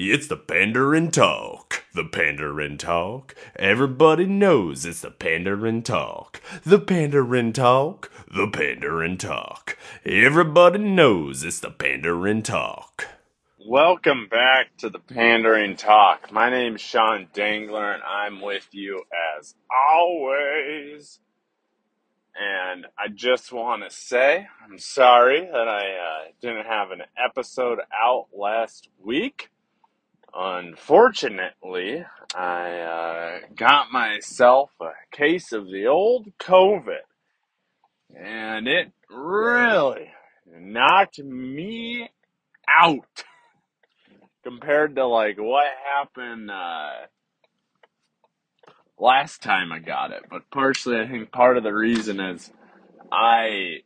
It's the Pandering Talk. The Pandering Talk. Everybody knows it's the Pandering Talk. The Pandering Talk. The Pandering Talk. Everybody knows it's the Pandering Talk. Welcome back to the Pandering Talk. My name's Sean Dangler, and I'm with you as always. And I just want to say I'm sorry that I uh, didn't have an episode out last week. Unfortunately, I uh, got myself a case of the old COVID, and it really knocked me out compared to like what happened uh, last time I got it. But partially, I think part of the reason is I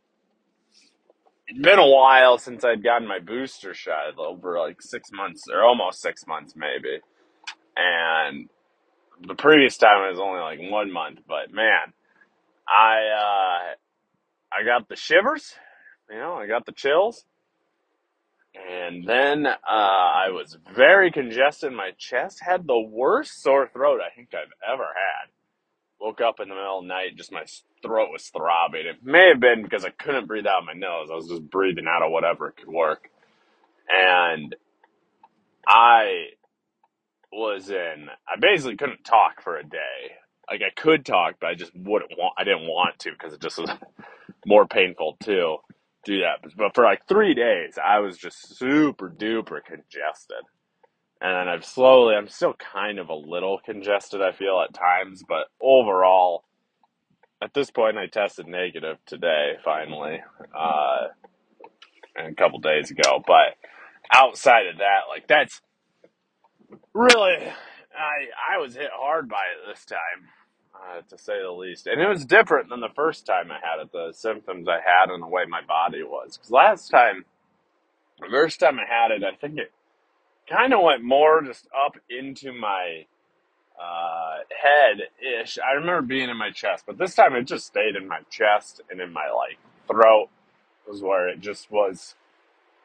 it's been a while since I'd gotten my booster shot, over like six months or almost six months maybe, and the previous time it was only like one month. But man, I uh, I got the shivers, you know, I got the chills. And then uh, I was very congested my chest, had the worst sore throat I think I've ever had. Woke up in the middle of the night, just my throat was throbbing. It may have been because I couldn't breathe out my nose. I was just breathing out of whatever could work. And I was in, I basically couldn't talk for a day. Like I could talk, but I just wouldn't want, I didn't want to because it just was more painful too do that. But for like three days, I was just super duper congested. And then I've slowly, I'm still kind of a little congested, I feel at times, but overall, at this point, I tested negative today, finally, uh, and a couple days ago. But outside of that, like that's really, I I was hit hard by it this time, uh, to say the least. And it was different than the first time I had it. The symptoms I had and the way my body was. Because last time, the first time I had it, I think it kind of went more just up into my uh, head ish. I remember being in my chest, but this time it just stayed in my chest and in my like throat was where it just was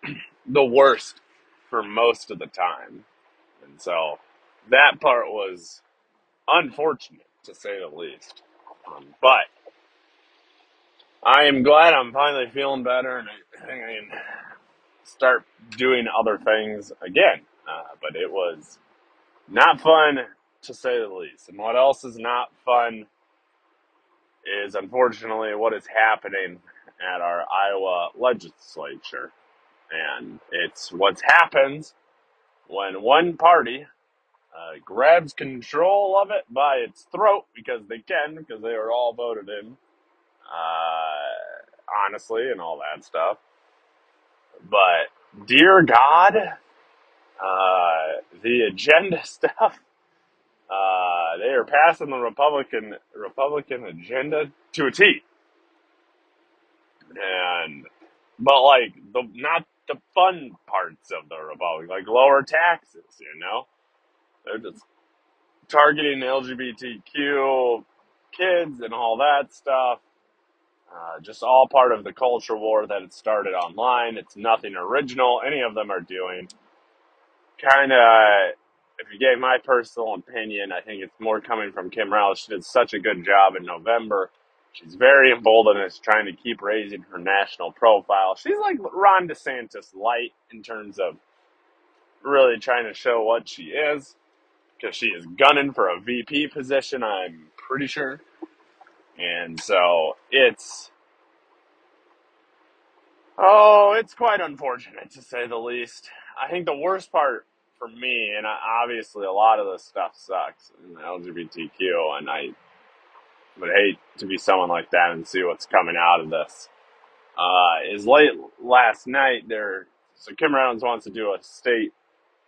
the worst for most of the time. And so that part was unfortunate to say the least. Um, but I am glad I'm finally feeling better and I I can start doing other things again. Uh, but it was not fun to say the least. And what else is not fun is unfortunately what is happening at our Iowa legislature. And it's what happens when one party uh, grabs control of it by its throat because they can, because they were all voted in, uh, honestly, and all that stuff. But dear God, uh, the agenda stuff, uh, they are passing the Republican Republican agenda to a T, and but like the not the fun parts of the Republic, like lower taxes, you know, they're just targeting LGBTQ kids and all that stuff. Uh, just all part of the culture war that it started online. It's nothing original. Any of them are doing. Kind of, if you gave my personal opinion, I think it's more coming from Kim Reynolds. She did such a good job in November. She's very emboldened and is trying to keep raising her national profile. She's like Ron DeSantis light in terms of really trying to show what she is because she is gunning for a VP position, I'm pretty sure. And so it's, oh, it's quite unfortunate to say the least. I think the worst part for me, and obviously a lot of this stuff sucks in the LGBTQ, and I would hate to be someone like that and see what's coming out of this. Uh, is late last night there, so Kim Reynolds wants to do a state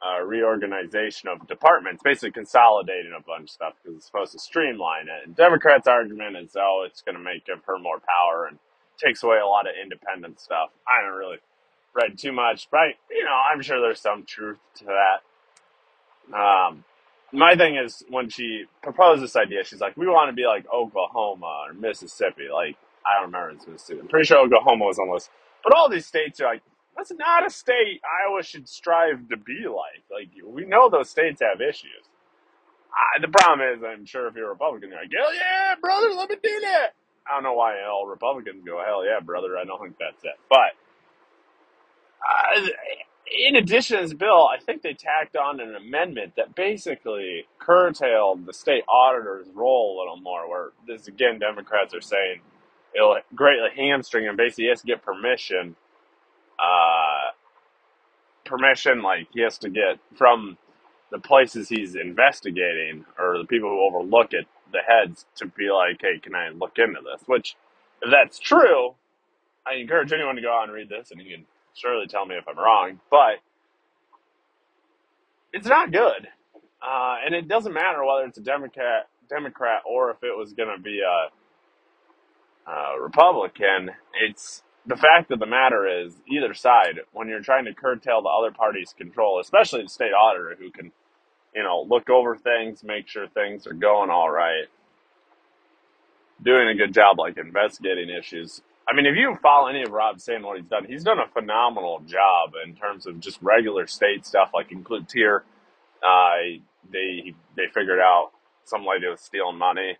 uh, reorganization of departments, basically consolidating a bunch of stuff because it's supposed to streamline it. And Democrats' argument is, oh, it's going to make give her more power and takes away a lot of independent stuff. I haven't really read too much, but you know, I'm sure there's some truth to that. Um, my thing is when she proposed this idea, she's like, we want to be like Oklahoma or Mississippi. Like, I don't remember it's Mississippi. I'm pretty sure Oklahoma was on the list. But all these states are like, That's not a state Iowa should strive to be like. Like we know those states have issues. I, the problem is, I'm sure if you're a Republican, you're like, hell yeah, brother, let me do that. I don't know why all Republicans go, hell yeah, brother. I don't think that's it. But uh, in addition to this bill, I think they tacked on an amendment that basically curtailed the state auditor's role a little more. Where this again, Democrats are saying it'll greatly hamstring him. Basically, he has to get permission. Uh, permission, like he has to get from the places he's investigating or the people who overlook it, the heads, to be like, hey, can I look into this? Which, if that's true, I encourage anyone to go out and read this, and you can surely tell me if I'm wrong. But it's not good, uh, and it doesn't matter whether it's a Democrat, Democrat, or if it was going to be a, a Republican. It's the fact of the matter is, either side, when you're trying to curtail the other party's control, especially the state auditor who can, you know, look over things, make sure things are going all right, doing a good job like investigating issues. I mean, if you follow any of Rob Sand what he's done, he's done a phenomenal job in terms of just regular state stuff, like include tier. Uh, they they figured out some lady was stealing money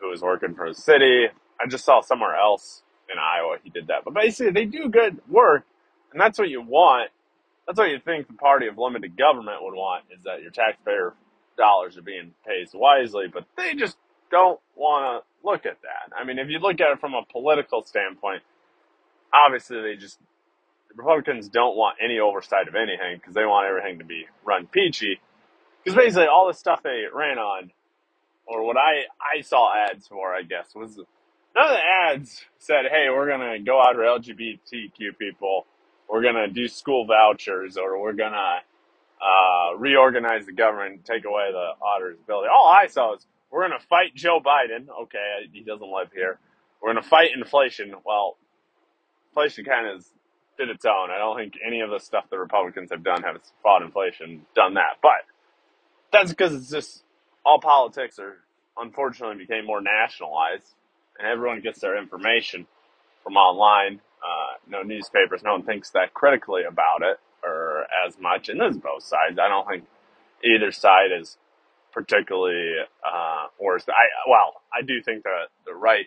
who was working for the city. I just saw somewhere else in Iowa he did that. But basically, they do good work, and that's what you want. That's what you think the party of limited government would want is that your taxpayer dollars are being paid wisely, but they just don't want to look at that. I mean, if you look at it from a political standpoint, obviously they just the Republicans don't want any oversight of anything because they want everything to be run peachy. Because basically, all the stuff they ran on, or what I I saw ads for, I guess, was none of the ads said, "Hey, we're gonna go out for LGBTQ people. We're gonna do school vouchers, or we're gonna uh, reorganize the government, take away the auditor's ability." All I saw is, "We're gonna fight Joe Biden." Okay, he doesn't live here. We're gonna fight inflation. Well, inflation kind of did its own. I don't think any of the stuff the Republicans have done have fought inflation, done that. But that's because it's just all politics are unfortunately became more nationalized and everyone gets their information from online. Uh, no newspapers. No one thinks that critically about it or as much. And there's both sides. I don't think either side is particularly uh, worse. I well, I do think that the right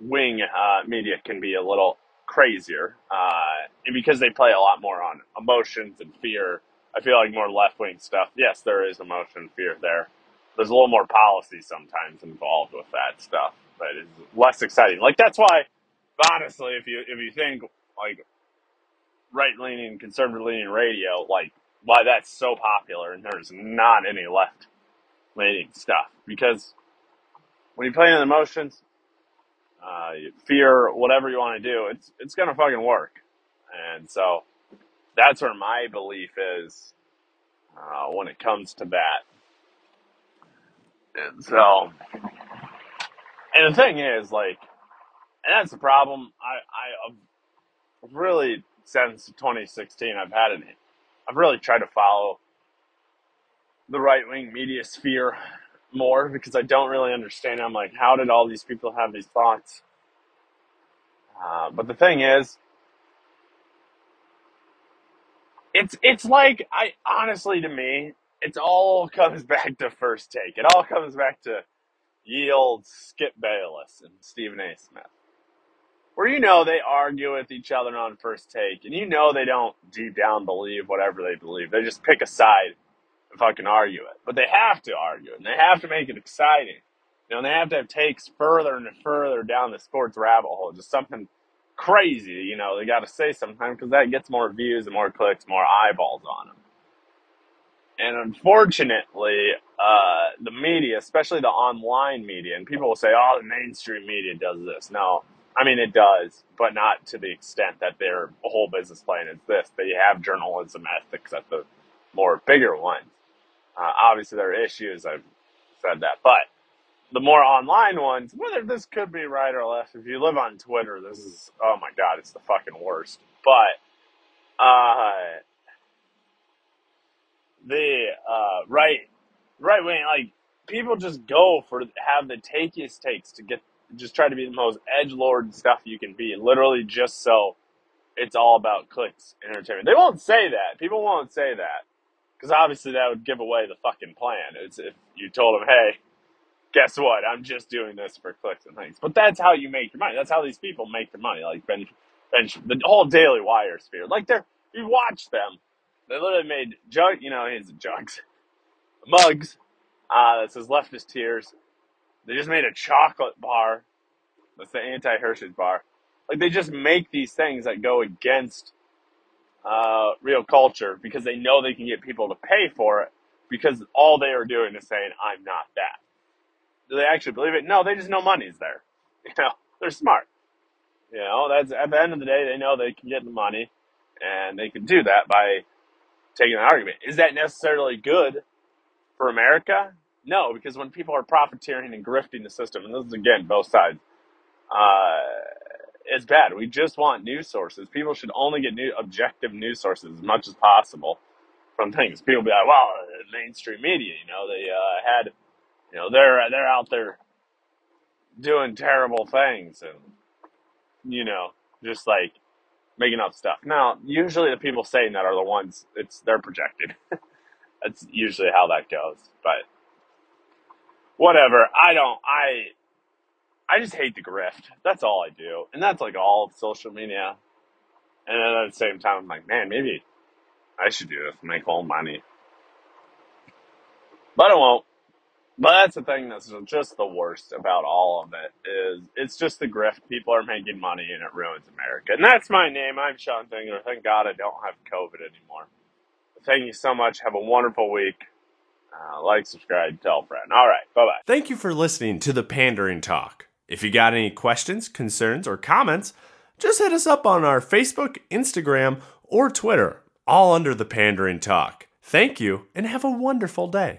wing uh, media can be a little crazier uh, because they play a lot more on emotions and fear. I feel like more left wing stuff. Yes, there is emotion and fear there. There's a little more policy sometimes involved with that stuff but it's less exciting. Like that's why, honestly, if you if you think like right leaning, conservative leaning radio, like why that's so popular, and there's not any left leaning stuff because when you play in the emotions, uh, fear, whatever you want to do, it's it's gonna fucking work, and so that's where my belief is uh, when it comes to that. And so and the thing is, like, and that's the problem. I, I have really since 2016, I've had it. I've really tried to follow the right wing media sphere more because I don't really understand. I'm like, how did all these people have these thoughts? Uh, but the thing is, it's it's like I honestly to me, it all comes back to first take. It all comes back to yields Skip Bayless and Stephen A. Smith. Where you know they argue with each other on first take, and you know they don't deep down believe whatever they believe. They just pick a side and fucking argue it. But they have to argue and they have to make it exciting. You know, and they have to have takes further and further down the sports rabbit hole, just something crazy. You know, they got to say sometimes because that gets more views and more clicks, more eyeballs on them. And unfortunately, uh, the media, especially the online media, and people will say, oh, the mainstream media does this. No, I mean, it does, but not to the extent that their whole business plan is this. They have journalism ethics at the more bigger ones. Uh, obviously, there are issues. I've said that. But the more online ones, whether this could be right or left, if you live on Twitter, this is, oh my God, it's the fucking worst. But, uh, the uh, right right wing like people just go for have the takiest takes to get just try to be the most edge lord stuff you can be, literally just so it's all about clicks and entertainment. They won't say that. People won't say that because obviously that would give away the fucking plan. It's if you told them, hey, guess what? I'm just doing this for clicks and things. But that's how you make your money. That's how these people make their money. Like Ben, Ben the whole Daily Wire sphere. Like they're you watch them. They literally made jug. You know, his jugs, mugs. Uh, that says leftist tears. They just made a chocolate bar. That's the anti Hershey's bar. Like they just make these things that go against uh, real culture because they know they can get people to pay for it because all they are doing is saying, I'm not that. Do they actually believe it? No, they just know money's there. You know, they're smart. You know, that's at the end of the day, they know they can get the money and they can do that by taking an argument. Is that necessarily good for America? No, because when people are profiteering and grifting the system, and this is again both sides, uh, it's bad. We just want news sources. People should only get new objective news sources as much as possible from things. People be like, well, mainstream media, you know, they uh, had, you know, they're they're out there doing terrible things and you know, just like making up stuff. Now, usually the people saying that are the ones it's they're projected. That's usually how that goes. But whatever. I don't. I I just hate the grift. That's all I do, and that's like all of social media. And then at the same time, I'm like, man, maybe I should do this, make all money, but I won't. But that's the thing that's just the worst about all of it is it's just the grift. People are making money and it ruins America. And that's my name. I'm Sean Finger. Thank God I don't have COVID anymore. Thank you so much. Have a wonderful week. Uh, like, subscribe, tell a friend. All right. Bye bye. Thank you for listening to the Pandering Talk. If you got any questions, concerns, or comments, just hit us up on our Facebook, Instagram, or Twitter, all under the Pandering Talk. Thank you and have a wonderful day.